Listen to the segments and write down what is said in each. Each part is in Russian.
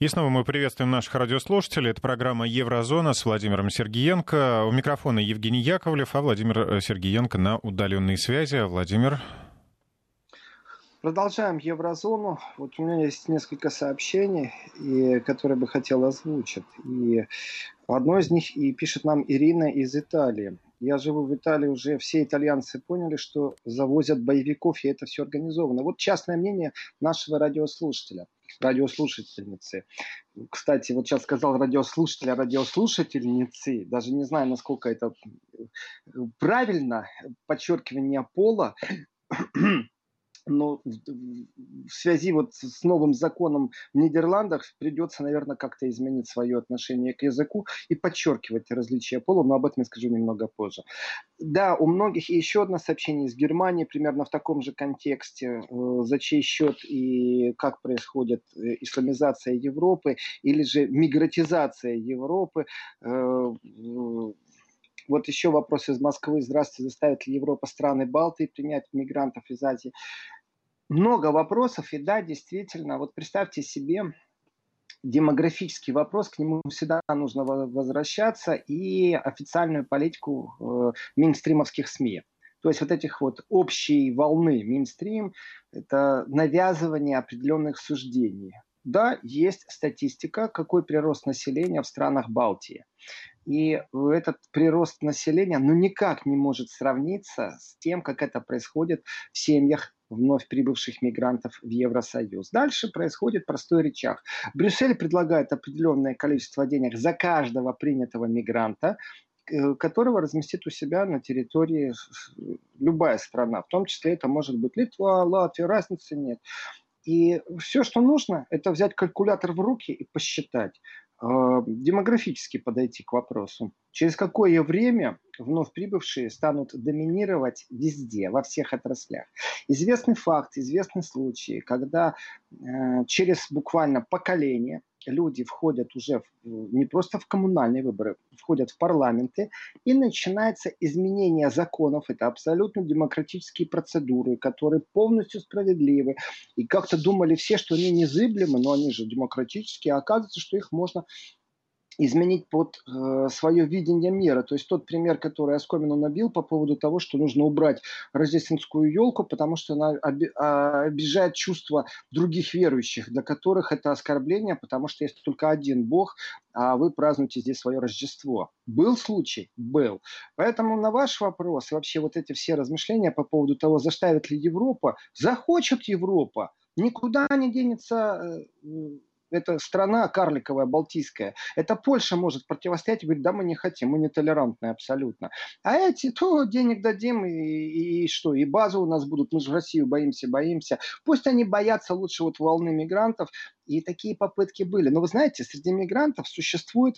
И снова мы приветствуем наших радиослушателей. Это программа «Еврозона» с Владимиром Сергиенко. У микрофона Евгений Яковлев, а Владимир Сергиенко на удаленной связи. Владимир. Продолжаем Еврозону. Вот у меня есть несколько сообщений, и, которые бы хотел озвучить. И одно из них и пишет нам Ирина из Италии. Я живу в Италии уже, все итальянцы поняли, что завозят боевиков, и это все организовано. Вот частное мнение нашего радиослушателя радиослушательницы. Кстати, вот сейчас сказал радиослушатель, а радиослушательницы, даже не знаю, насколько это правильно, подчеркивание пола, но в связи вот с новым законом в Нидерландах придется, наверное, как-то изменить свое отношение к языку и подчеркивать различия пола, но об этом я скажу немного позже. Да, у многих и еще одно сообщение из Германии, примерно в таком же контексте, э, за чей счет и как происходит э, исламизация Европы или же мигратизация Европы э, вот еще вопрос из Москвы. Здравствуйте, заставит ли Европа страны Балтии принять мигрантов из Азии? Много вопросов, и да, действительно, вот представьте себе, демографический вопрос, к нему всегда нужно возвращаться, и официальную политику э, мейнстримовских СМИ. То есть вот этих вот общей волны мейнстрим – это навязывание определенных суждений. Да, есть статистика, какой прирост населения в странах Балтии. И этот прирост населения ну, никак не может сравниться с тем, как это происходит в семьях вновь прибывших мигрантов в Евросоюз. Дальше происходит простой речах. Брюссель предлагает определенное количество денег за каждого принятого мигранта, э, которого разместит у себя на территории любая страна. В том числе это может быть Литва, Латвия, разницы нет. И все, что нужно, это взять калькулятор в руки и посчитать. А, демографически подойти к вопросу. Через какое время вновь прибывшие станут доминировать везде, во всех отраслях. Известный факт, известны случаи, когда э, через буквально поколение люди входят уже в, не просто в коммунальные выборы, входят в парламенты, и начинается изменение законов. Это абсолютно демократические процедуры, которые полностью справедливы. И как-то думали все, что они незыблемы, но они же демократические, а оказывается, что их можно изменить под э, свое видение мира. То есть тот пример, который Оскомину набил по поводу того, что нужно убрать рождественскую елку, потому что она оби- а, обижает чувства других верующих, для которых это оскорбление, потому что есть только один Бог, а вы празднуете здесь свое Рождество. Был случай? Был. Поэтому на ваш вопрос и вообще вот эти все размышления по поводу того, заставит ли Европа, захочет Европа, никуда не денется э, это страна карликовая, балтийская. Это Польша может противостоять и говорить, да, мы не хотим, мы нетолерантны абсолютно. А эти, то денег дадим, и, и, и что, и базу у нас будут, мы же Россию боимся, боимся. Пусть они боятся лучше вот волны мигрантов, и такие попытки были. Но вы знаете, среди мигрантов существует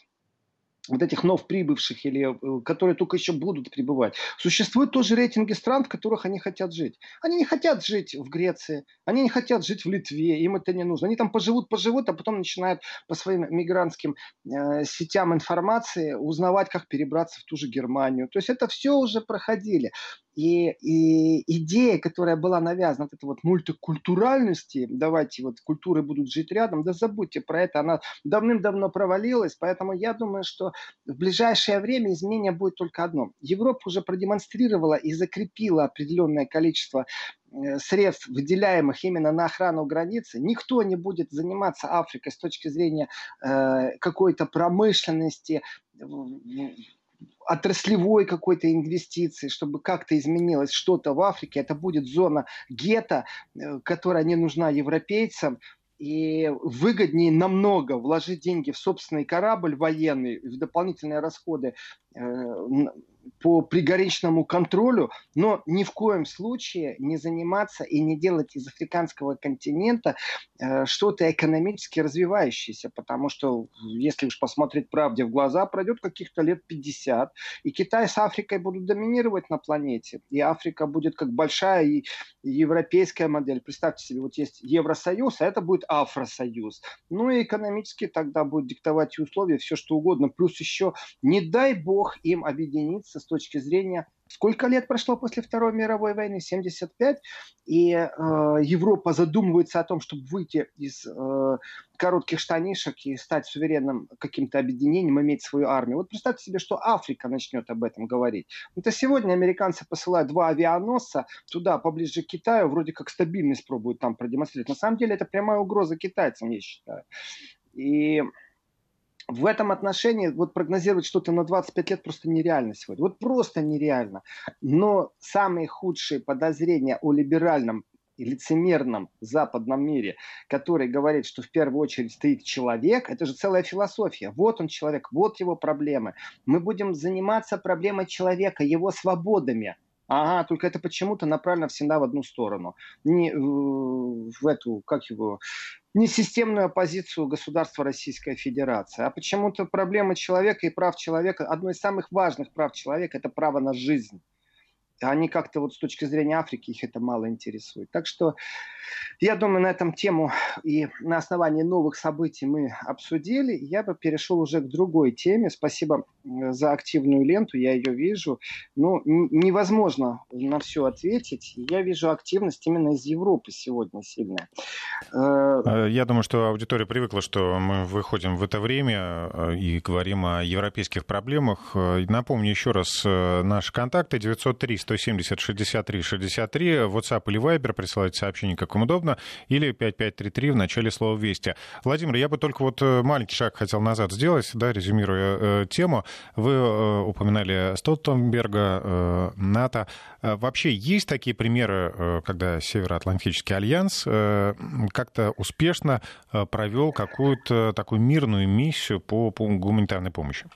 вот этих нов прибывших или э, которые только еще будут прибывать. Существуют тоже рейтинги стран, в которых они хотят жить. Они не хотят жить в Греции, они не хотят жить в Литве, им это не нужно. Они там поживут, поживут, а потом начинают по своим мигрантским э, сетям информации узнавать, как перебраться в ту же Германию. То есть это все уже проходили. И, и идея, которая была навязана, вот эта вот мультикультуральности, давайте вот культуры будут жить рядом, да забудьте про это, она давным-давно провалилась, поэтому я думаю, что в ближайшее время изменение будет только одно. Европа уже продемонстрировала и закрепила определенное количество э, средств, выделяемых именно на охрану границы, никто не будет заниматься Африкой с точки зрения э, какой-то промышленности, отраслевой какой-то инвестиции, чтобы как-то изменилось что-то в Африке. Это будет зона гетто, э, которая не нужна европейцам. И выгоднее намного вложить деньги в собственный корабль военный, в дополнительные расходы э, по приграничному контролю, но ни в коем случае не заниматься и не делать из африканского континента э, что-то экономически развивающееся, потому что, если уж посмотреть правде в глаза, пройдет каких-то лет 50, и Китай с Африкой будут доминировать на планете, и Африка будет как большая и европейская модель. Представьте себе, вот есть Евросоюз, а это будет Афросоюз. Ну и экономически тогда будет диктовать условия, все что угодно. Плюс еще, не дай бог им объединиться с точки зрения Сколько лет прошло после Второй мировой войны? 75. И э, Европа задумывается о том, чтобы выйти из э, коротких штанишек и стать суверенным каким-то объединением, иметь свою армию. Вот представьте себе, что Африка начнет об этом говорить. Это сегодня американцы посылают два авианосца туда, поближе к Китаю, вроде как стабильность пробуют там продемонстрировать. На самом деле это прямая угроза китайцам, я считаю. И в этом отношении вот прогнозировать что-то на 25 лет просто нереально сегодня. Вот просто нереально. Но самые худшие подозрения о либеральном и лицемерном западном мире, который говорит, что в первую очередь стоит человек, это же целая философия. Вот он человек, вот его проблемы. Мы будем заниматься проблемой человека, его свободами. Ага, только это почему-то направлено всегда в одну сторону. Не в эту, как его, не системную оппозицию государства Российская Федерация, а почему-то проблема человека и прав человека, одно из самых важных прав человека – это право на жизнь они как-то вот с точки зрения Африки их это мало интересует. Так что я думаю, на этом тему и на основании новых событий мы обсудили. Я бы перешел уже к другой теме. Спасибо за активную ленту, я ее вижу. Ну, невозможно на все ответить. Я вижу активность именно из Европы сегодня сильная. Э, э, я думаю, что аудитория привыкла, что мы выходим в это время э, и говорим о европейских проблемах. Напомню еще раз наши контакты 903 170 63 63, WhatsApp или Viber, присылайте сообщение, как вам удобно, или 5533 в начале слова «Вести». Владимир, я бы только вот э, маленький шаг хотел назад сделать, да, резюмируя э, тему. Вы э, упоминали Столтенберга, э, НАТО. Э, вообще есть такие примеры, э, когда Североатлантический альянс как-то успешно э, провел какую-то такую мирную миссию по гуманитарной помощи?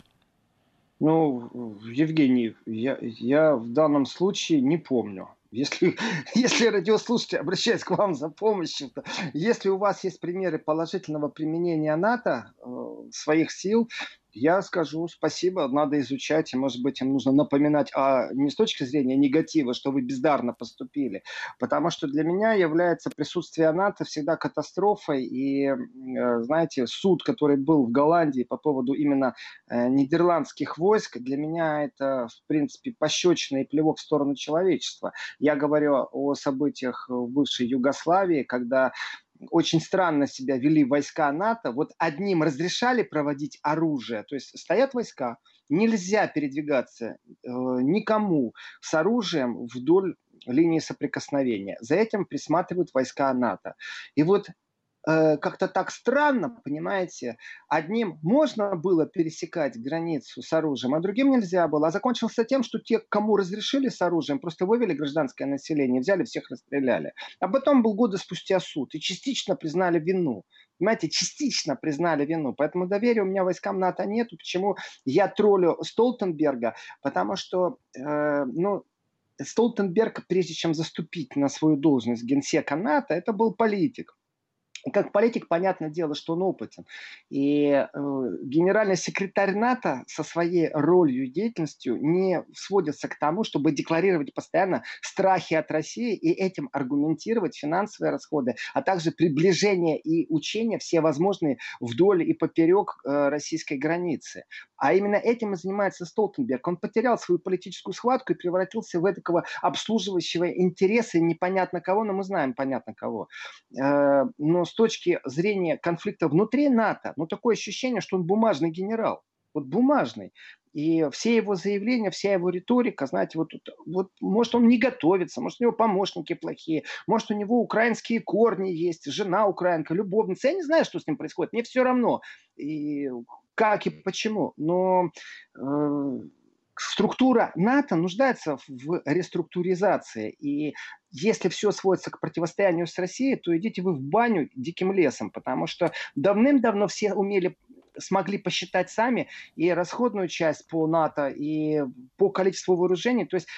Ну, Евгений, я, я в данном случае не помню. Если, если радиослушатели обращаются к вам за помощью, то если у вас есть примеры положительного применения НАТО э, своих сил, я скажу спасибо, надо изучать, и, может быть, им нужно напоминать, а не с точки зрения негатива, что вы бездарно поступили, потому что для меня является присутствие НАТО всегда катастрофой, и, э, знаете, суд, который был в Голландии по поводу именно э, нидерландских войск, для меня это, в принципе, пощечный плевок в сторону человечества. Я говорю о событиях в бывшей Югославии, когда очень странно себя вели войска НАТО. Вот одним разрешали проводить оружие, то есть стоят войска, нельзя передвигаться э, никому с оружием вдоль линии соприкосновения. За этим присматривают войска НАТО. И вот Э, как-то так странно, понимаете. Одним можно было пересекать границу с оружием, а другим нельзя было. А закончился тем, что те, кому разрешили с оружием, просто вывели гражданское население, взяли, всех расстреляли. А потом был годы спустя суд и частично признали вину. Понимаете, частично признали вину. Поэтому доверия у меня войскам НАТО нету. Почему я троллю Столтенберга? Потому что, э, ну, Столтенберг, прежде чем заступить на свою должность генсека НАТО, это был политик как политик, понятное дело, что он опытен. И э, генеральный секретарь НАТО со своей ролью и деятельностью не сводится к тому, чтобы декларировать постоянно страхи от России и этим аргументировать финансовые расходы, а также приближение и учение все возможные вдоль и поперек э, российской границы. А именно этим и занимается Столтенберг. Он потерял свою политическую схватку и превратился в такого обслуживающего интересы непонятно кого, но мы знаем понятно кого. Э, но с точки зрения конфликта внутри НАТО, ну, такое ощущение, что он бумажный генерал. Вот бумажный. И все его заявления, вся его риторика, знаете, вот, вот может он не готовится, может у него помощники плохие, может у него украинские корни есть, жена украинка, любовница. Я не знаю, что с ним происходит, мне все равно, и как и почему. Но э, структура НАТО нуждается в реструктуризации. И если все сводится к противостоянию с Россией, то идите вы в баню диким лесом, потому что давным-давно все умели смогли посчитать сами и расходную часть по НАТО, и по количеству вооружений. То есть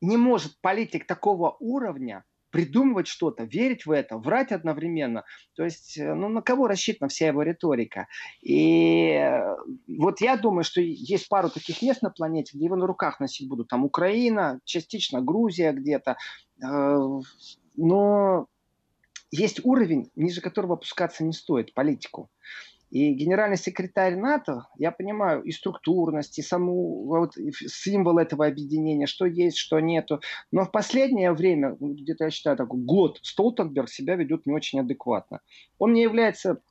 не может политик такого уровня придумывать что-то, верить в это, врать одновременно. То есть, э, ну, на кого рассчитана вся его риторика? И э, вот я думаю, что есть пару таких мест на планете, где его на руках носить будут. Там Украина, частично Грузия где-то. Э, но есть уровень, ниже которого опускаться не стоит, политику. И генеральный секретарь НАТО, я понимаю и структурность, и саму вот, символ этого объединения, что есть, что нету. Но в последнее время, где-то я считаю, такой год, Столтенберг себя ведет не очень адекватно. Он не является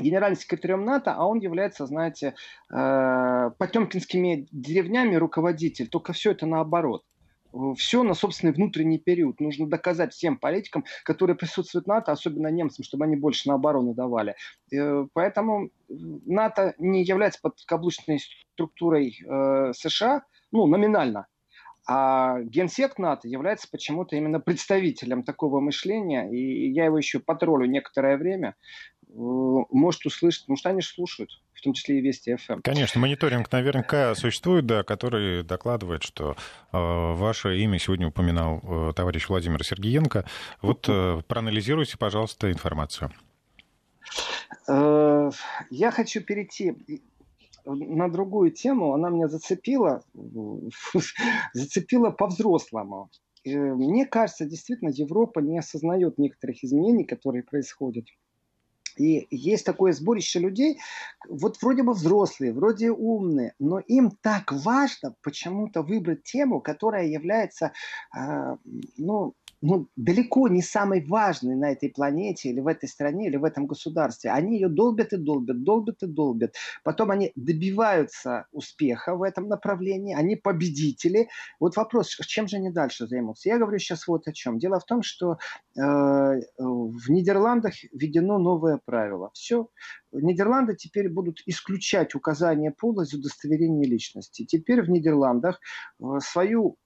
генеральным секретарем НАТО, а он является, знаете, э, потемкинскими деревнями руководитель. Только все это наоборот все на собственный внутренний период. Нужно доказать всем политикам, которые присутствуют в НАТО, особенно немцам, чтобы они больше на оборону давали. Э, поэтому НАТО не является подкаблучной структурой э, США, ну, номинально. А генсек НАТО является почему-то именно представителем такого мышления, и я его еще потроллю некоторое время. Э, может услышать, потому что они же слушают, в том числе и Вести ФМ. Конечно, мониторинг наверняка существует, да, который докладывает, что э, ваше имя сегодня упоминал э, товарищ Владимир Сергеенко. Вот э, проанализируйте, пожалуйста, информацию. Э, я хочу перейти на другую тему. Она меня зацепила, зацепила по-взрослому. Мне кажется, действительно, Европа не осознает некоторых изменений, которые происходят. И есть такое сборище людей, вот вроде бы взрослые, вроде умные, но им так важно почему-то выбрать тему, которая является, э, ну, ну, далеко не самой важной на этой планете или в этой стране или в этом государстве. Они ее долбят и долбят, долбят и долбят. Потом они добиваются успеха в этом направлении, они победители. Вот вопрос, чем же они дальше займутся? Я говорю сейчас вот о чем. Дело в том, что э, в Нидерландах введено новое правило. Все, Нидерланды теперь будут исключать указание пола из удостоверения личности. Теперь в Нидерландах э, свою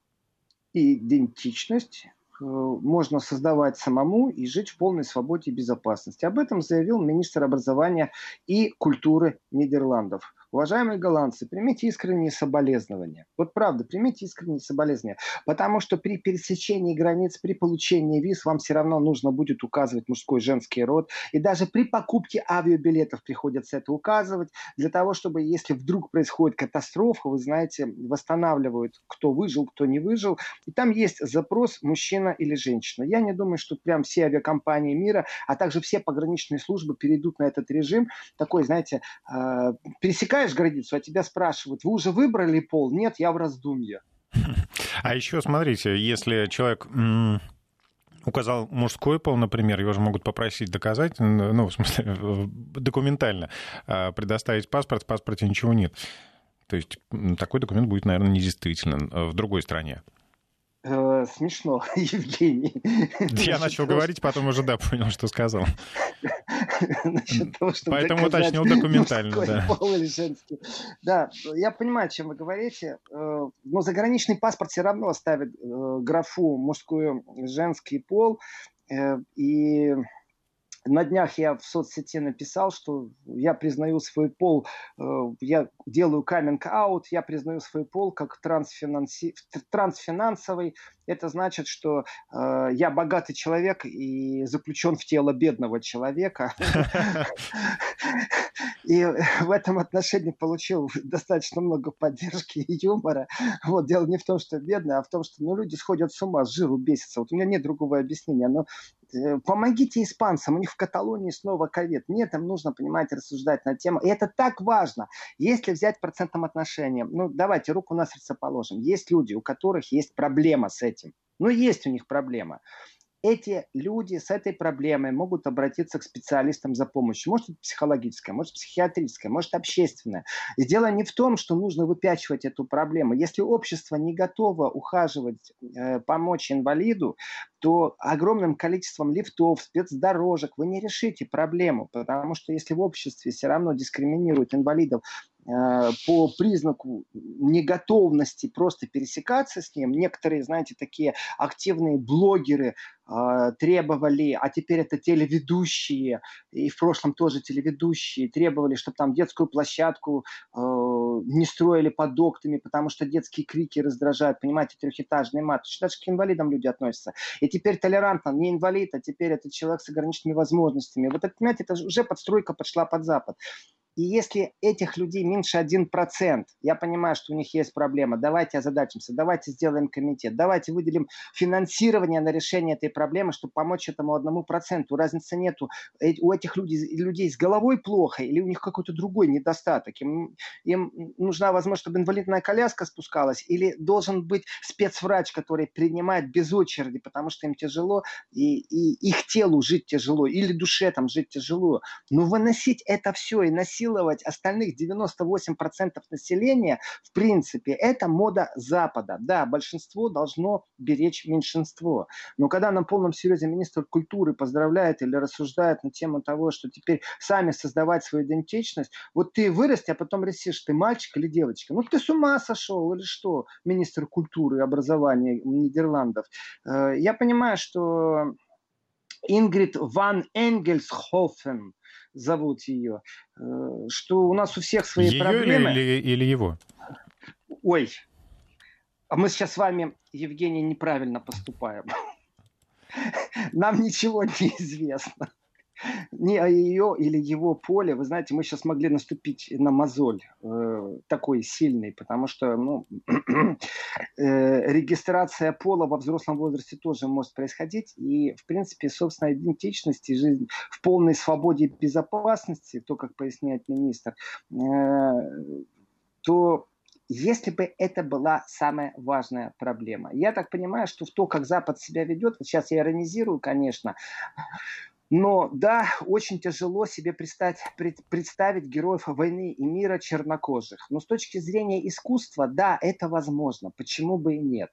идентичность можно создавать самому и жить в полной свободе и безопасности. Об этом заявил министр образования и культуры Нидерландов. Уважаемые голландцы, примите искренние соболезнования. Вот правда, примите искренние соболезнования. Потому что при пересечении границ, при получении виз вам все равно нужно будет указывать мужской и женский род. И даже при покупке авиабилетов приходится это указывать. Для того, чтобы, если вдруг происходит катастрофа, вы знаете, восстанавливают, кто выжил, кто не выжил. И там есть запрос мужчина или женщина. Я не думаю, что прям все авиакомпании мира, а также все пограничные службы перейдут на этот режим. Такой, знаете, э, пересекая пересекаешь границу, а тебя спрашивают, вы уже выбрали пол? Нет, я в раздумье. А еще смотрите, если человек указал мужской пол, например, его же могут попросить доказать, ну, в смысле, документально а, предоставить паспорт, в паспорте ничего нет. То есть такой документ будет, наверное, недействителен в другой стране. Э, смешно, Евгений. Я начал говорить, потом уже да, понял, что сказал. того, Поэтому уточнил документально, да. Пол или женский. Да, я понимаю, о чем вы говорите. Э, но заграничный паспорт все равно ставит э, графу мужской, женский пол. И на днях я в соцсети написал, что я признаю свой пол, э, я делаю каминг-аут, я признаю свой пол как трансфинанси... трансфинансовый. Это значит, что э, я богатый человек и заключен в тело бедного человека. И в этом отношении получил достаточно много поддержки и юмора. Вот дело не в том, что бедный, а в том, что ну, люди сходят с ума, с жиру бесятся. Вот у меня нет другого объяснения. Но Э, помогите испанцам, у них в Каталонии снова ковид. Нет, им нужно, понимаете, рассуждать на тему. И это так важно. Если взять процентным отношением, ну давайте руку на сердце положим. Есть люди, у которых есть проблема с этим. Ну есть у них проблема эти люди с этой проблемой могут обратиться к специалистам за помощью. Может, это психологическая, может, психиатрическая, может, общественная. И дело не в том, что нужно выпячивать эту проблему. Если общество не готово ухаживать, э, помочь инвалиду, то огромным количеством лифтов, спецдорожек вы не решите проблему. Потому что если в обществе все равно дискриминируют инвалидов по признаку неготовности просто пересекаться с ним. Некоторые, знаете, такие активные блогеры э, требовали, а теперь это телеведущие, и в прошлом тоже телеведущие, требовали, чтобы там детскую площадку э, не строили под окнами, потому что детские крики раздражают, понимаете, трехэтажный мат. Даже к инвалидам люди относятся. И теперь толерантно, не инвалид, а теперь это человек с ограниченными возможностями. Вот это, понимаете, это уже подстройка пошла под Запад. И если этих людей меньше 1%, я понимаю, что у них есть проблема, давайте озадачимся, давайте сделаем комитет, давайте выделим финансирование на решение этой проблемы, чтобы помочь этому одному проценту. Разницы нету. У этих людей, людей с головой плохо или у них какой-то другой недостаток. Им, им нужна возможность, чтобы инвалидная коляска спускалась или должен быть спецврач, который принимает без очереди, потому что им тяжело и, и их телу жить тяжело или душе там жить тяжело. Но выносить это все и насиловать остальных 98% населения, в принципе, это мода Запада. Да, большинство должно беречь меньшинство. Но когда на полном серьезе министр культуры поздравляет или рассуждает на тему того, что теперь сами создавать свою идентичность, вот ты вырасти, а потом решишь, ты мальчик или девочка. Ну ты с ума сошел или что, министр культуры и образования Нидерландов. Э, я понимаю, что Ингрид Ван Энгельсхофен зовут ее, э, что у нас у всех свои ее проблемы. Или, или его? Ой, а мы сейчас с вами, Евгений, неправильно поступаем. Нам ничего не известно не ее или его поле, вы знаете, мы сейчас могли наступить на мозоль э, такой сильный, потому что ну, э, регистрация пола во взрослом возрасте тоже может происходить, и, в принципе, собственная идентичность и жизнь в полной свободе и безопасности, то, как поясняет министр, э, то если бы это была самая важная проблема. Я так понимаю, что в то, как Запад себя ведет, сейчас я иронизирую, конечно, но да, очень тяжело себе представить, героев войны и мира чернокожих. Но с точки зрения искусства, да, это возможно. Почему бы и нет?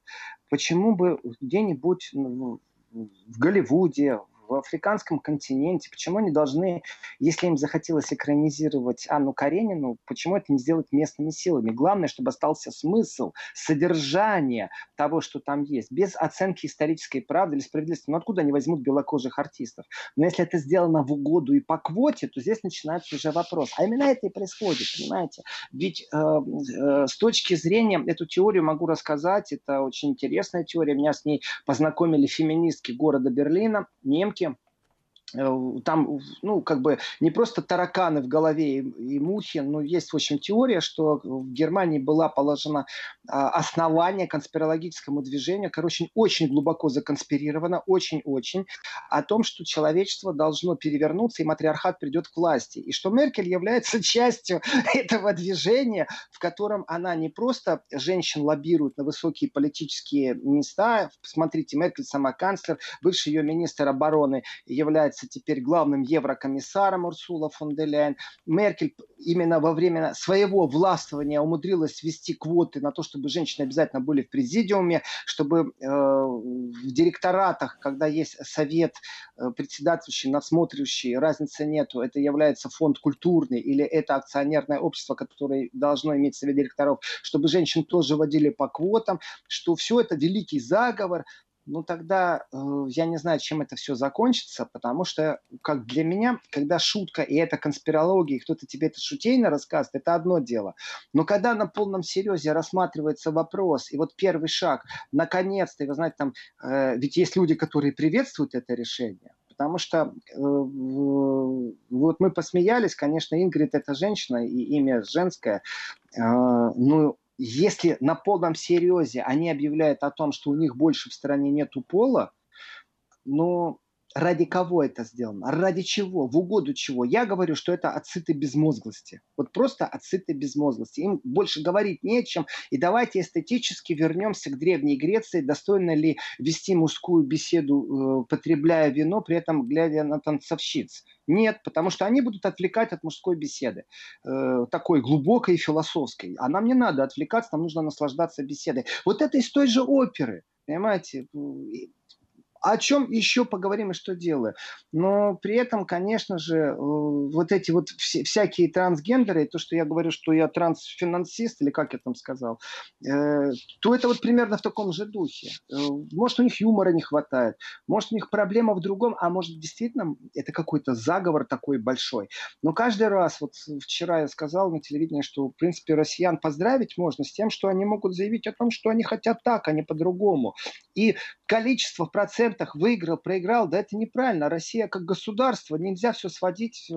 Почему бы где-нибудь в Голливуде, в африканском континенте, почему они должны, если им захотелось экранизировать Анну Каренину, почему это не сделать местными силами? Главное, чтобы остался смысл, содержание того, что там есть, без оценки исторической правды или справедливости. Ну откуда они возьмут белокожих артистов? Но если это сделано в угоду и по квоте, то здесь начинается уже вопрос. А именно это и происходит, понимаете? Ведь э, э, с точки зрения, эту теорию могу рассказать, это очень интересная теория, меня с ней познакомили феминистки города Берлина, немки, там, ну, как бы не просто тараканы в голове и, и мухи, но есть, в общем, теория, что в Германии была положена а, основание конспирологическому движению, короче, очень глубоко законспирировано, очень-очень, о том, что человечество должно перевернуться, и матриархат придет к власти, и что Меркель является частью этого движения, в котором она не просто женщин лоббирует на высокие политические места, смотрите, Меркель сама канцлер, бывший ее министр обороны является является теперь главным еврокомиссаром Урсула фон де Ляйен. Меркель именно во время своего властвования умудрилась ввести квоты на то, чтобы женщины обязательно были в президиуме, чтобы э, в директоратах, когда есть совет э, председательствующий, надсмотрящий, разницы нету, это является фонд культурный или это акционерное общество, которое должно иметь совет директоров, чтобы женщин тоже вводили по квотам, что все это великий заговор, ну тогда э, я не знаю, чем это все закончится, потому что, как для меня, когда шутка и это конспирология, и кто-то тебе это шутейно рассказывает, это одно дело. Но когда на полном серьезе рассматривается вопрос, и вот первый шаг, наконец-то, вы знаете, там, э, ведь есть люди, которые приветствуют это решение, потому что э, вот мы посмеялись, конечно, Ингрид это женщина, и имя женское, э, ну, если на полном серьезе они объявляют о том, что у них больше в стране нету пола, ну, ради кого это сделано? Ради чего? В угоду чего? Я говорю, что это отсыты безмозглости. Вот просто отсыты безмозглости. Им больше говорить нечем. И давайте эстетически вернемся к Древней Греции. Достойно ли вести мужскую беседу, э, потребляя вино, при этом глядя на танцовщиц? Нет, потому что они будут отвлекать от мужской беседы, э, такой глубокой и философской. А нам не надо отвлекаться, нам нужно наслаждаться беседой. Вот это из той же оперы. Понимаете, о чем еще поговорим и что делаю. Но при этом, конечно же, э, вот эти вот всякие трансгендеры, то, что я говорю, что я трансфинансист, или как я там сказал, э, то это вот примерно в таком же духе. Э, может, у них юмора не хватает, может, у них проблема в другом, а может, действительно, это какой-то заговор такой большой. Но каждый раз, вот вчера я сказал на телевидении, что, в принципе, россиян поздравить можно с тем, что они могут заявить о том, что они хотят так, а не по-другому. И количество, процент процентах выиграл, проиграл, да это неправильно. Россия как государство, нельзя все сводить э,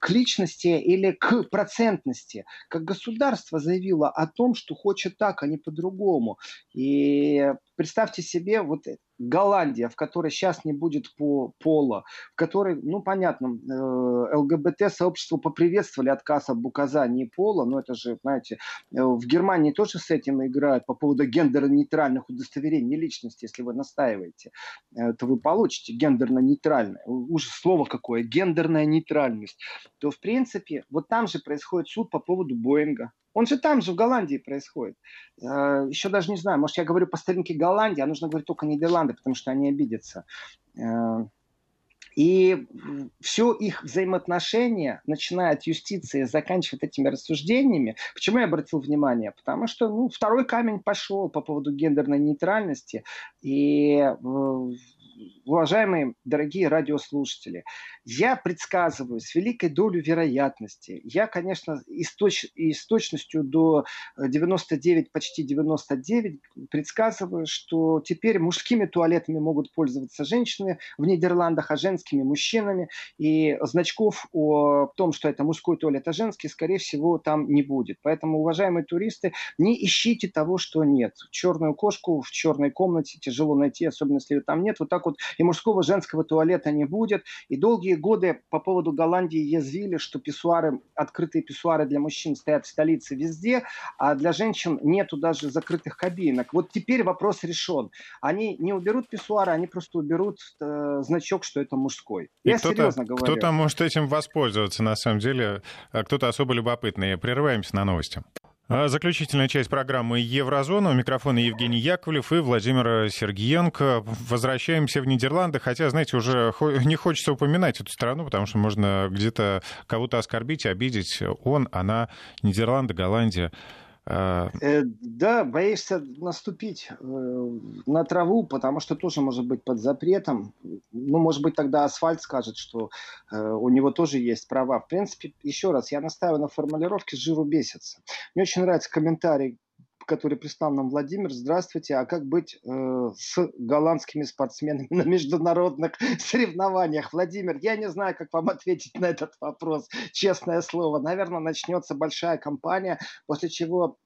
к личности или к процентности. Как государство заявило о том, что хочет так, а не по-другому. И представьте себе вот Голландия, в которой сейчас не будет по пола, в которой, ну, понятно, э, ЛГБТ-сообщество поприветствовали отказ об указании пола, но это же, знаете, э, в Германии тоже с этим играют по поводу гендерно-нейтральных удостоверений личности, если вы настаиваете, э, то вы получите гендерно-нейтральное. Уже слово какое, гендерная нейтральность. То, в принципе, вот там же происходит суд по поводу Боинга. Он же там же, в Голландии происходит. Э, Еще даже не знаю, может, я говорю по старинке Голландии, а нужно говорить только Нидерланды, потому что они обидятся. Э, и все их взаимоотношения, начиная от юстиции, заканчивая этими рассуждениями, почему я обратил внимание? Потому что ну, второй камень пошел по поводу гендерной нейтральности. И э, уважаемые дорогие радиослушатели, я предсказываю с великой долей вероятности, я, конечно, и с, точ, и с точностью до 99, почти 99 предсказываю, что теперь мужскими туалетами могут пользоваться женщины в Нидерландах, а женскими мужчинами, и значков о том, что это мужской туалет, а женский, скорее всего, там не будет. Поэтому, уважаемые туристы, не ищите того, что нет. Черную кошку в черной комнате тяжело найти, особенно если ее там нет. Вот так вот и мужского, женского туалета не будет. И долгие годы по поводу Голландии язвили, что писсуары, открытые писсуары для мужчин стоят в столице везде, а для женщин нету даже закрытых кабинок. Вот теперь вопрос решен. Они не уберут писсуары, они просто уберут э, значок, что это мужской. И Я серьезно говорю. Кто-то может этим воспользоваться, на самом деле, а кто-то особо любопытный. Прерываемся на новости. А заключительная часть программы «Еврозона». У микрофона Евгений Яковлев и Владимир Сергеенко. Возвращаемся в Нидерланды, хотя, знаете, уже не хочется упоминать эту страну, потому что можно где-то кого-то оскорбить, обидеть. Он, она, Нидерланды, Голландия. А, э, да, боишься наступить э, на траву, потому что тоже может быть под запретом. Ну, может быть, тогда асфальт скажет, что э, у него тоже есть права. В принципе, еще раз, я настаиваю на формулировке «жиру бесится». Мне очень нравится комментарий который прислал нам Владимир. Здравствуйте. А как быть э, с голландскими спортсменами на международных соревнованиях? Владимир, я не знаю, как вам ответить на этот вопрос. Честное слово. Наверное, начнется большая кампания, после чего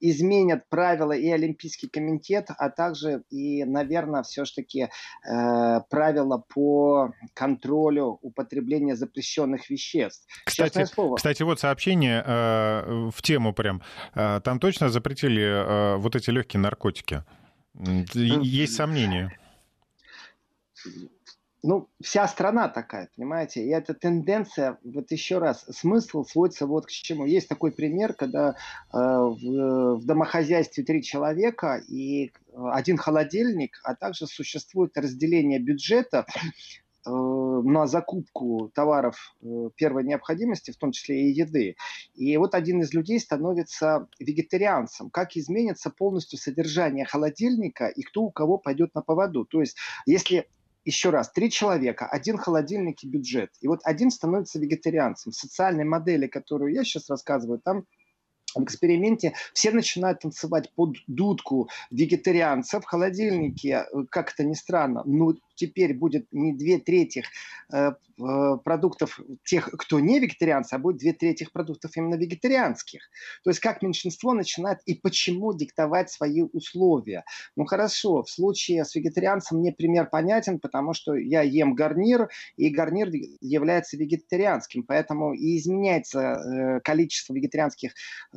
изменят правила и Олимпийский комитет, а также и, наверное, все-таки э, правила по контролю употребления запрещенных веществ. Кстати, кстати вот сообщение э, в тему прям. Э, там точно запретили или э, вот эти легкие наркотики? Есть сомнения? Ну, вся страна такая, понимаете, и эта тенденция, вот еще раз, смысл сводится вот к чему. Есть такой пример, когда э, в, в домохозяйстве три человека и один холодильник, а также существует разделение бюджета Э, на закупку товаров э, первой необходимости, в том числе и еды. И вот один из людей становится вегетарианцем. Как изменится полностью содержание холодильника и кто у кого пойдет на поводу. То есть, если еще раз, три человека, один холодильник и бюджет. И вот один становится вегетарианцем. В социальной модели, которую я сейчас рассказываю, там в эксперименте все начинают танцевать под дудку вегетарианцев в холодильнике, э, как это ни странно, но теперь будет не две трети э, продуктов тех, кто не вегетарианцы, а будет две трети продуктов именно вегетарианских. То есть как меньшинство начинает и почему диктовать свои условия. Ну хорошо, в случае с вегетарианцем мне пример понятен, потому что я ем гарнир, и гарнир является вегетарианским, поэтому и изменяется э, количество вегетарианских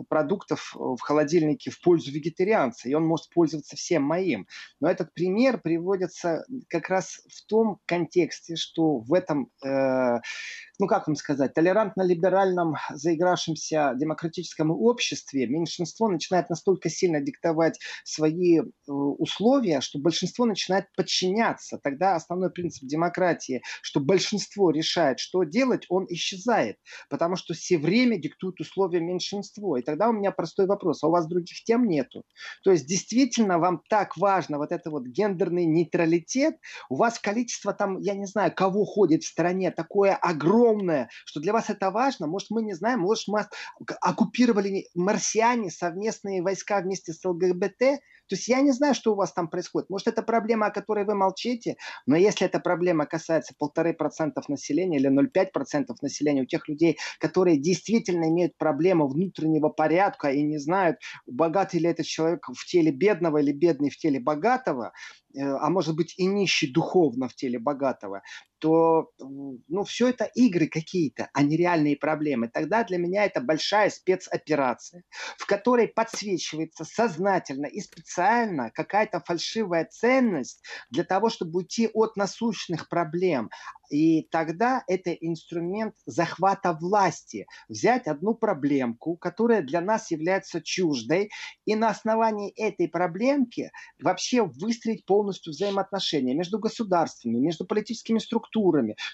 продуктов в холодильнике в пользу вегетарианца, и он может пользоваться всем моим. Но этот пример приводится как раз в том контексте, что в этом э, ah. Ну как вам сказать, толерантно-либеральном заигравшемся демократическом обществе меньшинство начинает настолько сильно диктовать свои э, условия, что большинство начинает подчиняться. Тогда основной принцип демократии, что большинство решает, что делать, он исчезает, потому что все время диктуют условия меньшинство. И тогда у меня простой вопрос, а у вас других тем нету? То есть действительно вам так важно вот это вот гендерный нейтралитет, у вас количество там, я не знаю, кого ходит в стране, такое огромное, огромное, что для вас это важно. Может, мы не знаем, может, мы оккупировали марсиане совместные войска вместе с ЛГБТ. То есть я не знаю, что у вас там происходит. Может, это проблема, о которой вы молчите, но если эта проблема касается полторы процентов населения или 0,5 процентов населения, у тех людей, которые действительно имеют проблему внутреннего порядка и не знают, богатый ли этот человек в теле бедного или бедный в теле богатого, э, а может быть и нищий духовно в теле богатого, то ну, все это игры какие-то, а не реальные проблемы. Тогда для меня это большая спецоперация, в которой подсвечивается сознательно и специально какая-то фальшивая ценность для того, чтобы уйти от насущных проблем. И тогда это инструмент захвата власти. Взять одну проблемку, которая для нас является чуждой, и на основании этой проблемки вообще выстроить полностью взаимоотношения между государствами, между политическими структурами.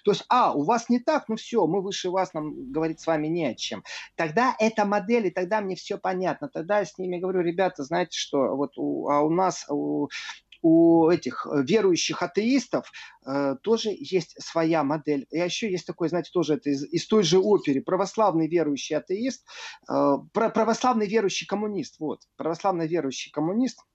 То есть, а, у вас не так, ну все, мы выше вас, нам говорить с вами не о чем. Тогда модель, и тогда мне все понятно. Тогда я с ними говорю, ребята, знаете что, вот у, а у нас у, у этих э, верующих атеистов э, тоже есть своя модель. И еще есть такой, знаете, тоже это из, из той же оперы. Православный верующий атеист, э, православный верующий коммунист. Вот, православный верующий коммунист –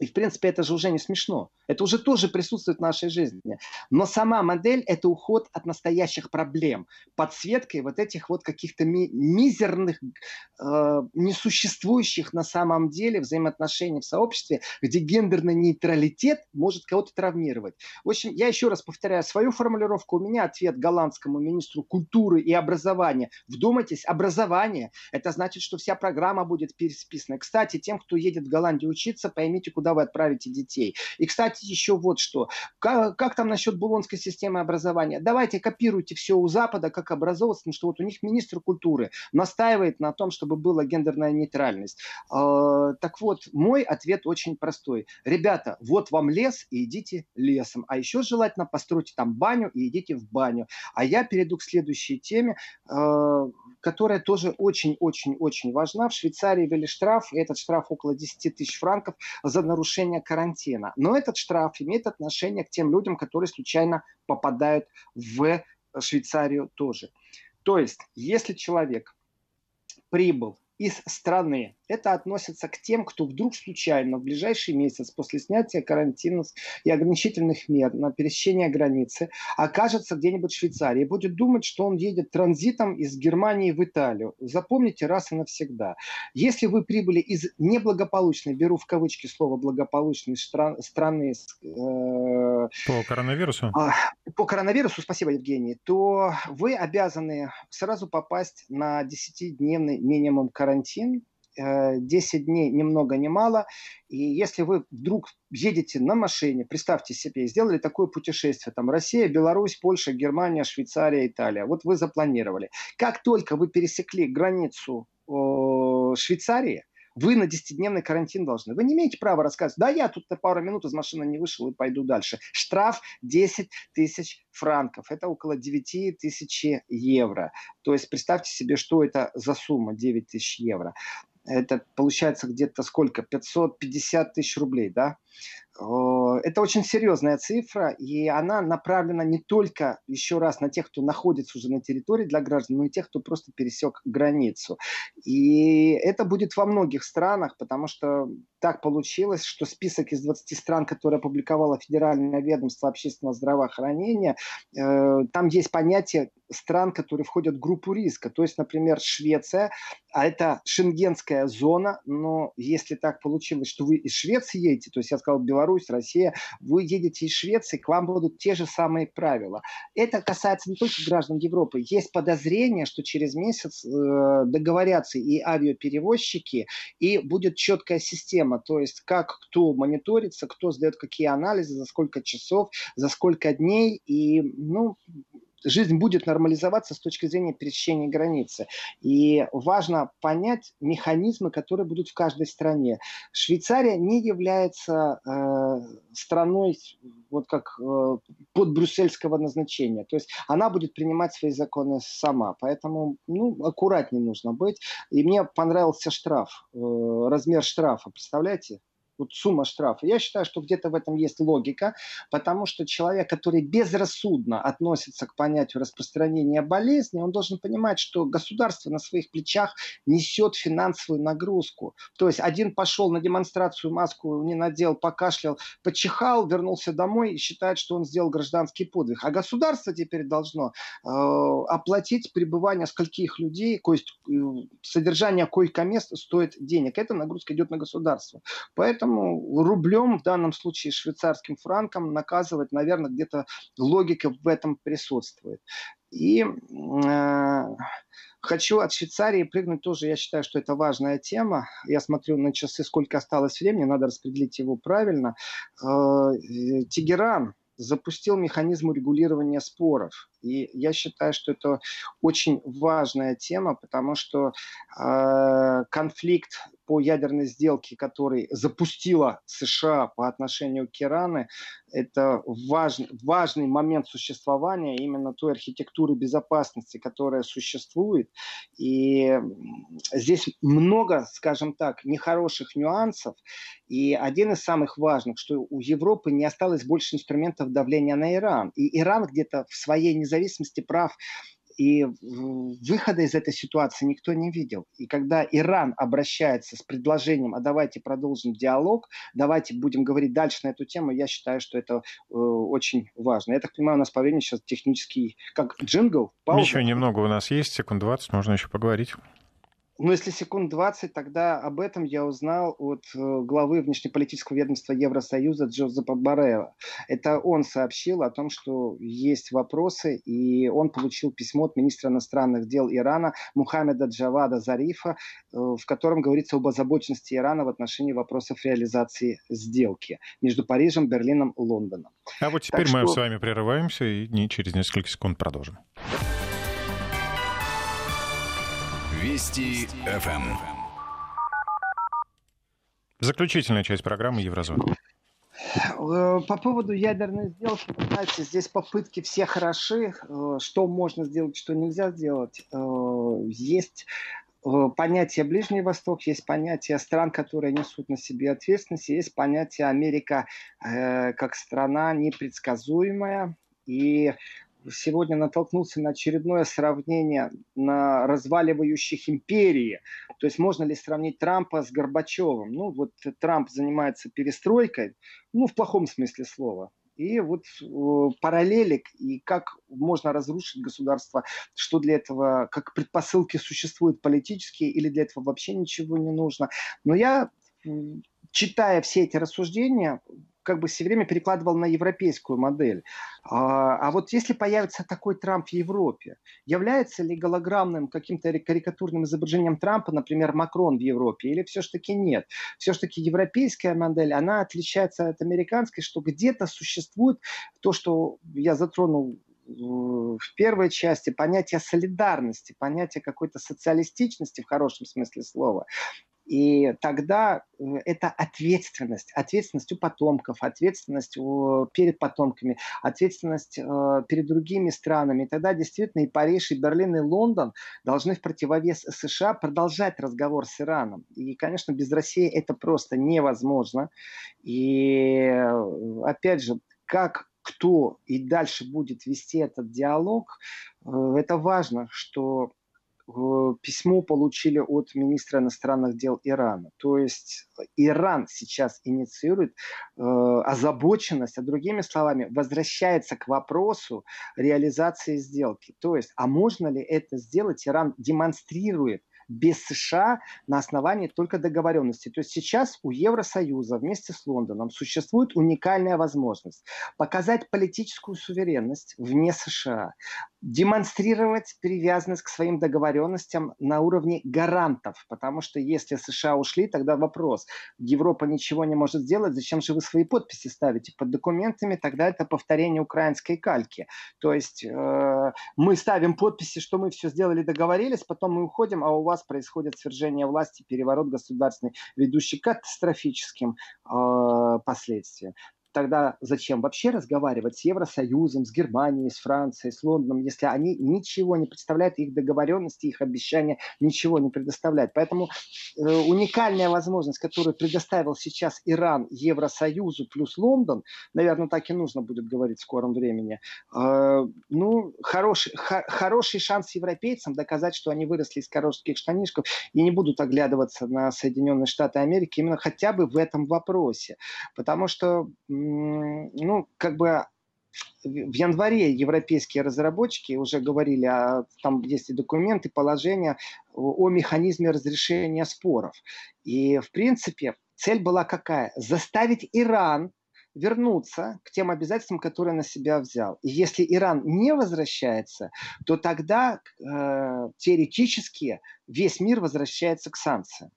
и, в принципе, это же уже не смешно. Это уже тоже присутствует в нашей жизни. Но сама модель – это уход от настоящих проблем. Подсветкой вот этих вот каких-то ми- мизерных, э, несуществующих на самом деле взаимоотношений в сообществе, где гендерный нейтралитет может кого-то травмировать. В общем, я еще раз повторяю свою формулировку. У меня ответ голландскому министру культуры и образования. Вдумайтесь, образование – это значит, что вся программа будет пересписана. Кстати, тем, кто едет в Голландию учиться, поймите, куда куда вы отправите детей. И, кстати, еще вот что. Как, как там насчет булонской системы образования? Давайте копируйте все у Запада, как образовываться, потому что вот у них министр культуры настаивает на том, чтобы была гендерная нейтральность. Э, так вот, мой ответ очень простой. Ребята, вот вам лес, и идите лесом. А еще желательно постройте там баню и идите в баню. А я перейду к следующей теме, э, которая тоже очень-очень-очень важна. В Швейцарии ввели штраф, и этот штраф около 10 тысяч франков за нарушение карантина. Но этот штраф имеет отношение к тем людям, которые случайно попадают в Швейцарию тоже. То есть, если человек прибыл из страны. Это относится к тем, кто вдруг случайно в ближайший месяц после снятия карантина и ограничительных мер на пересечение границы окажется где-нибудь в Швейцарии и будет думать, что он едет транзитом из Германии в Италию. Запомните раз и навсегда. Если вы прибыли из неблагополучной, беру в кавычки слово благополучной стран, страны... Э, по коронавирусу? Э, по коронавирусу, спасибо, Евгений, то вы обязаны сразу попасть на 10-дневный минимум карантин, 10 э, дней ни много ни мало. И если вы вдруг едете на машине, представьте себе, сделали такое путешествие, там Россия, Беларусь, Польша, Германия, Швейцария, Италия. Вот вы запланировали. Как только вы пересекли границу Швейцарии, вы на 10-дневный карантин должны. Вы не имеете права рассказывать, да, я тут на пару минут из машины не вышел и пойду дальше. Штраф 10 тысяч франков. Это около 9 тысяч евро. То есть представьте себе, что это за сумма 9 тысяч евро. Это получается где-то сколько? 550 тысяч рублей, да? Это очень серьезная цифра, и она направлена не только, еще раз, на тех, кто находится уже на территории для граждан, но и тех, кто просто пересек границу. И это будет во многих странах, потому что так получилось, что список из 20 стран, которые опубликовало Федеральное ведомство общественного здравоохранения, э, там есть понятие стран, которые входят в группу риска. То есть, например, Швеция, а это шенгенская зона, но если так получилось, что вы из Швеции едете, то есть я сказал Беларусь, Россия, вы едете из Швеции, к вам будут те же самые правила. Это касается не только граждан Европы. Есть подозрение, что через месяц э, договорятся и авиаперевозчики, и будет четкая система, то есть как кто мониторится, кто сдает какие анализы, за сколько часов, за сколько дней, и ну, жизнь будет нормализоваться с точки зрения пересечения границы. И важно понять механизмы, которые будут в каждой стране. Швейцария не является э, страной вот как э, под брюссельского назначения. То есть она будет принимать свои законы сама. Поэтому ну, аккуратнее нужно быть. И мне понравился штраф, э, размер штрафа. Представляете? Вот сумма штрафа. Я считаю, что где-то в этом есть логика, потому что человек, который безрассудно относится к понятию распространения болезни, он должен понимать, что государство на своих плечах несет финансовую нагрузку. То есть один пошел на демонстрацию, маску не надел, покашлял, почихал, вернулся домой и считает, что он сделал гражданский подвиг. А государство теперь должно э, оплатить пребывание скольких людей, то есть э, содержание койко-мест стоит денег. Эта нагрузка идет на государство. Поэтому Поэтому рублем, в данном случае швейцарским франком, наказывать, наверное, где-то логика в этом присутствует. И э, хочу от Швейцарии прыгнуть тоже. Я считаю, что это важная тема. Я смотрю на часы, сколько осталось времени, надо распределить его правильно. Э, Тегеран запустил механизм регулирования споров. И я считаю, что это очень важная тема, потому что э, конфликт по ядерной сделке, который запустила США по отношению к Ирану, это важный, важный момент существования именно той архитектуры безопасности, которая существует. И здесь много, скажем так, нехороших нюансов. И один из самых важных, что у Европы не осталось больше инструментов давления на Иран. И Иран где-то в своей независимости прав и выхода из этой ситуации никто не видел. И когда Иран обращается с предложением, а давайте продолжим диалог, давайте будем говорить дальше на эту тему, я считаю, что это э, очень важно. Я так понимаю, у нас по времени сейчас технический, как джингл, пауза. Еще немного у нас есть, секунд 20, можно еще поговорить. Ну, если секунд 20, тогда об этом я узнал от э, главы внешнеполитического ведомства Евросоюза Джозепа Баррева. Это он сообщил о том, что есть вопросы, и он получил письмо от министра иностранных дел Ирана Мухаммеда Джавада Зарифа, э, в котором говорится об озабоченности Ирана в отношении вопросов реализации сделки между Парижем, Берлином и Лондоном. А вот теперь так мы что... с вами прерываемся и через несколько секунд продолжим. Вести ФМ. Эм. Заключительная часть программы Еврозона. Э, по поводу ядерной сделки, знаете, здесь попытки все хороши. Э, что можно сделать, что нельзя сделать. Э, есть понятие Ближний Восток, есть понятие стран, которые несут на себе ответственность, есть понятие Америка как страна непредсказуемая. И сегодня натолкнулся на очередное сравнение на разваливающих империи. То есть можно ли сравнить Трампа с Горбачевым? Ну вот Трамп занимается перестройкой, ну в плохом смысле слова. И вот э, параллелик, и как можно разрушить государство, что для этого, как предпосылки существуют политические, или для этого вообще ничего не нужно. Но я, читая все эти рассуждения, как бы все время перекладывал на европейскую модель. А, а вот если появится такой Трамп в Европе, является ли голограммным каким-то карикатурным изображением Трампа, например, Макрон в Европе, или все-таки нет? Все-таки европейская модель, она отличается от американской, что где-то существует то, что я затронул в первой части понятие солидарности, понятие какой-то социалистичности в хорошем смысле слова. И тогда э, это ответственность, ответственность у потомков, ответственность перед потомками, ответственность э, перед другими странами. И тогда действительно и Париж, и Берлин, и Лондон должны в противовес США продолжать разговор с Ираном. И, конечно, без России это просто невозможно. И, э, опять же, как кто и дальше будет вести этот диалог, это важно, что письмо получили от министра иностранных дел Ирана. То есть Иран сейчас инициирует э, озабоченность, а другими словами, возвращается к вопросу реализации сделки. То есть, а можно ли это сделать? Иран демонстрирует без США на основании только договоренности. То есть сейчас у Евросоюза вместе с Лондоном существует уникальная возможность показать политическую суверенность вне США, демонстрировать привязанность к своим договоренностям на уровне гарантов, потому что если США ушли, тогда вопрос, Европа ничего не может сделать, зачем же вы свои подписи ставите под документами, тогда это повторение украинской кальки. То есть э, мы ставим подписи, что мы все сделали, договорились, потом мы уходим, а у вас происходит свержение власти, переворот государственный, ведущий к катастрофическим э, последствиям. Тогда зачем вообще разговаривать с Евросоюзом, с Германией, с Францией, с Лондоном, если они ничего не представляют, их договоренности, их обещания ничего не предоставляют. Поэтому э, уникальная возможность, которую предоставил сейчас Иран Евросоюзу плюс Лондон, наверное, так и нужно будет говорить в скором времени, э, ну, хороший, х- хороший шанс европейцам доказать, что они выросли из коротких штанишков и не будут оглядываться на Соединенные Штаты Америки именно хотя бы в этом вопросе. Потому что, ну, как бы в январе европейские разработчики уже говорили, о, там есть и документы, положения о механизме разрешения споров. И, в принципе, цель была какая? Заставить Иран вернуться к тем обязательствам, которые на себя взял. И если Иран не возвращается, то тогда э, теоретически весь мир возвращается к санкциям.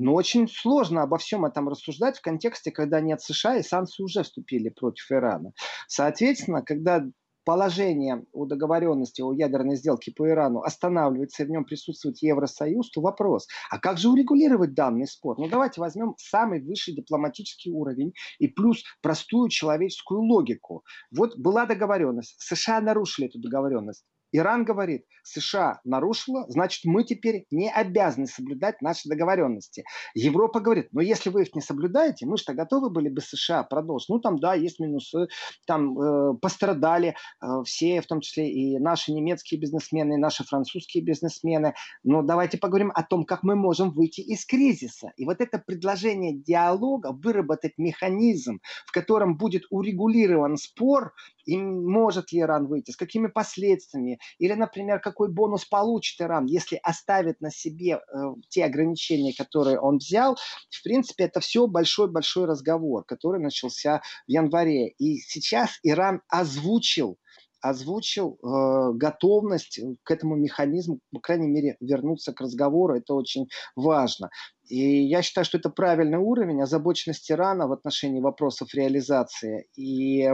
Но очень сложно обо всем этом рассуждать в контексте, когда нет США и санкции уже вступили против Ирана. Соответственно, когда положение о договоренности о ядерной сделке по Ирану останавливается, и в нем присутствует Евросоюз, то вопрос, а как же урегулировать данный спор? Ну давайте возьмем самый высший дипломатический уровень и плюс простую человеческую логику. Вот была договоренность, США нарушили эту договоренность. Иран говорит, США нарушила, значит, мы теперь не обязаны соблюдать наши договоренности. Европа говорит, но если вы их не соблюдаете, мы что готовы были бы США продолжить. Ну, там, да, есть минусы, там э, пострадали э, все, в том числе и наши немецкие бизнесмены, и наши французские бизнесмены. Но давайте поговорим о том, как мы можем выйти из кризиса. И вот это предложение диалога, выработать механизм, в котором будет урегулирован спор, и может ли Иран выйти, с какими последствиями, или, например, какой бонус получит Иран, если оставит на себе э, те ограничения, которые он взял. В принципе, это все большой-большой разговор, который начался в январе. И сейчас Иран озвучил озвучил э, готовность к этому механизму, по крайней мере, вернуться к разговору. Это очень важно. И я считаю, что это правильный уровень озабоченности Ирана в отношении вопросов реализации. И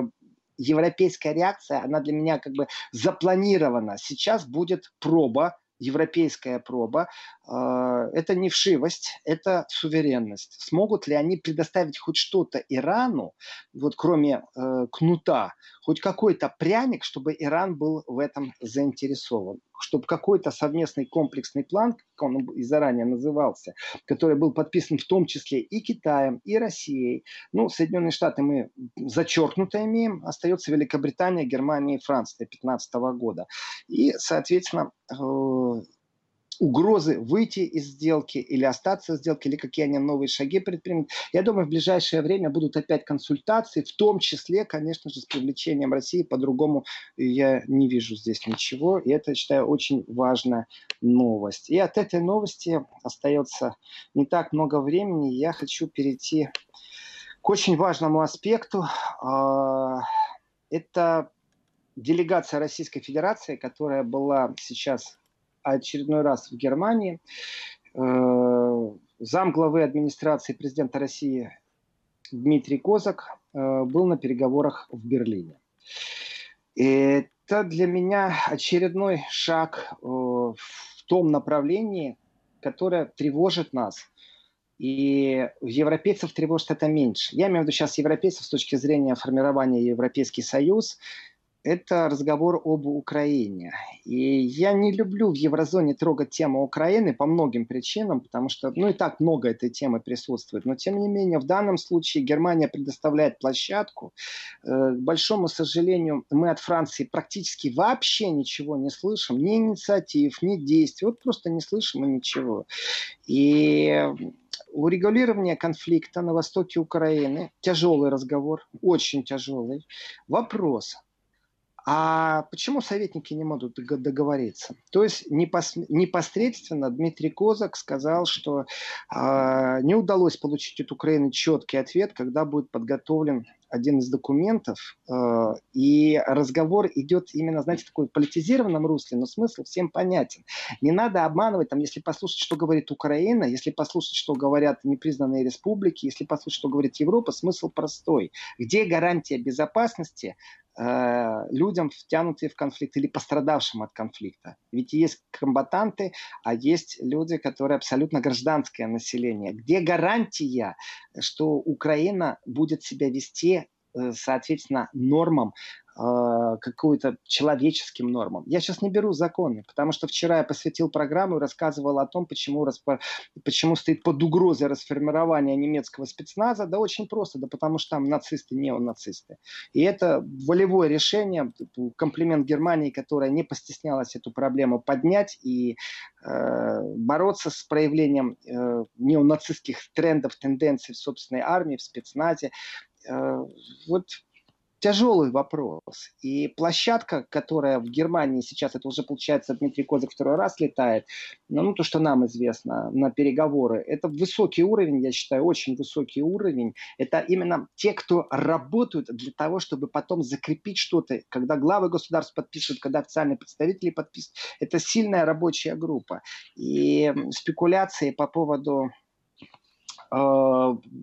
европейская реакция, она для меня как бы запланирована. Сейчас будет проба европейская проба, а, это не вшивость, это суверенность. Смогут ли они предоставить хоть что-то Ирану, вот кроме э, кнута, хоть какой-то пряник, чтобы Иран был в этом заинтересован? Чтобы какой-то совместный комплексный план, как он и заранее назывался, который был подписан в том числе и Китаем, и Россией. Ну, Соединенные Штаты мы зачеркнуто имеем, остается Великобритания, Германия и Франция 2015 года. И, соответственно, э, угрозы выйти из сделки или остаться в сделке, или какие они новые шаги предпримут. Я думаю, в ближайшее время будут опять консультации, в том числе, конечно же, с привлечением России. По-другому я не вижу здесь ничего. И это, считаю, очень важная новость. И от этой новости остается не так много времени. Я хочу перейти к очень важному аспекту. А, это делегация Российской Федерации, которая была сейчас очередной раз в Германии. Э, зам главы администрации президента России Дмитрий Козак э, был на переговорах в Берлине. Это для меня очередной шаг э, в том направлении, которое тревожит нас. И европейцев тревожит это меньше. Я имею в виду сейчас европейцев с точки зрения формирования Европейский Союз это разговор об Украине. И я не люблю в еврозоне трогать тему Украины по многим причинам, потому что, ну и так много этой темы присутствует. Но, тем не менее, в данном случае Германия предоставляет площадку. Э, к большому сожалению, мы от Франции практически вообще ничего не слышим. Ни инициатив, ни действий. Вот просто не слышим и ничего. И урегулирование конфликта на востоке Украины тяжелый разговор, очень тяжелый. Вопрос, а почему советники не могут договориться? То есть непосредственно Дмитрий Козак сказал, что э, не удалось получить от Украины четкий ответ, когда будет подготовлен один из документов, э, и разговор идет именно, знаете, в такой политизированном русле, но смысл всем понятен. Не надо обманывать, там, если послушать, что говорит Украина, если послушать, что говорят непризнанные республики, если послушать, что говорит Европа, смысл простой. Где гарантия безопасности людям, втянутым в конфликт или пострадавшим от конфликта. Ведь есть комбатанты, а есть люди, которые абсолютно гражданское население. Где гарантия, что Украина будет себя вести э, соответственно, нормам а, какую-то человеческим нормам. Я сейчас не беру законы, потому что вчера я посвятил программу и рассказывал о том, почему, распо... почему стоит под угрозой расформирования немецкого спецназа. Да очень просто, да потому что там нацисты, неонацисты. И это волевое решение, комплимент Германии, которая не постеснялась эту проблему поднять и э, бороться с проявлением э, неонацистских трендов, тенденций в собственной армии, в спецназе. Э, вот тяжелый вопрос. И площадка, которая в Германии сейчас, это уже получается Дмитрий Козак второй раз летает, ну, ну, то, что нам известно, на переговоры, это высокий уровень, я считаю, очень высокий уровень. Это именно те, кто работают для того, чтобы потом закрепить что-то, когда главы государств подписывают, когда официальные представители подписывают. Это сильная рабочая группа. И спекуляции по поводу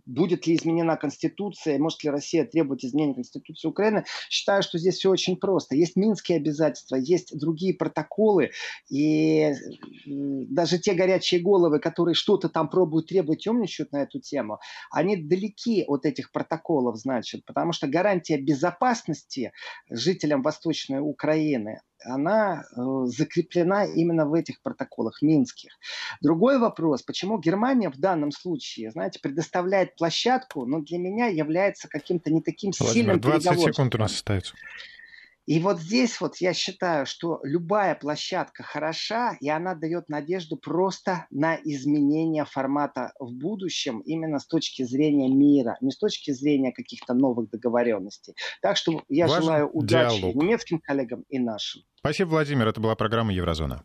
будет ли изменена Конституция, может ли Россия требовать изменения Конституции Украины. Считаю, что здесь все очень просто. Есть минские обязательства, есть другие протоколы, и даже те горячие головы, которые что-то там пробуют требовать, умничают на эту тему, они далеки от этих протоколов, значит, потому что гарантия безопасности жителям Восточной Украины, она э, закреплена именно в этих протоколах минских. Другой вопрос, почему Германия в данном случае, знаете, предоставляет площадку, но для меня является каким-то не таким Владимир, сильным 20 секунд у нас остается. И вот здесь вот я считаю, что любая площадка хороша, и она дает надежду просто на изменение формата в будущем, именно с точки зрения мира, не с точки зрения каких-то новых договоренностей. Так что я Важен желаю удачи диалог. немецким коллегам и нашим. Спасибо, Владимир. Это была программа «Еврозона».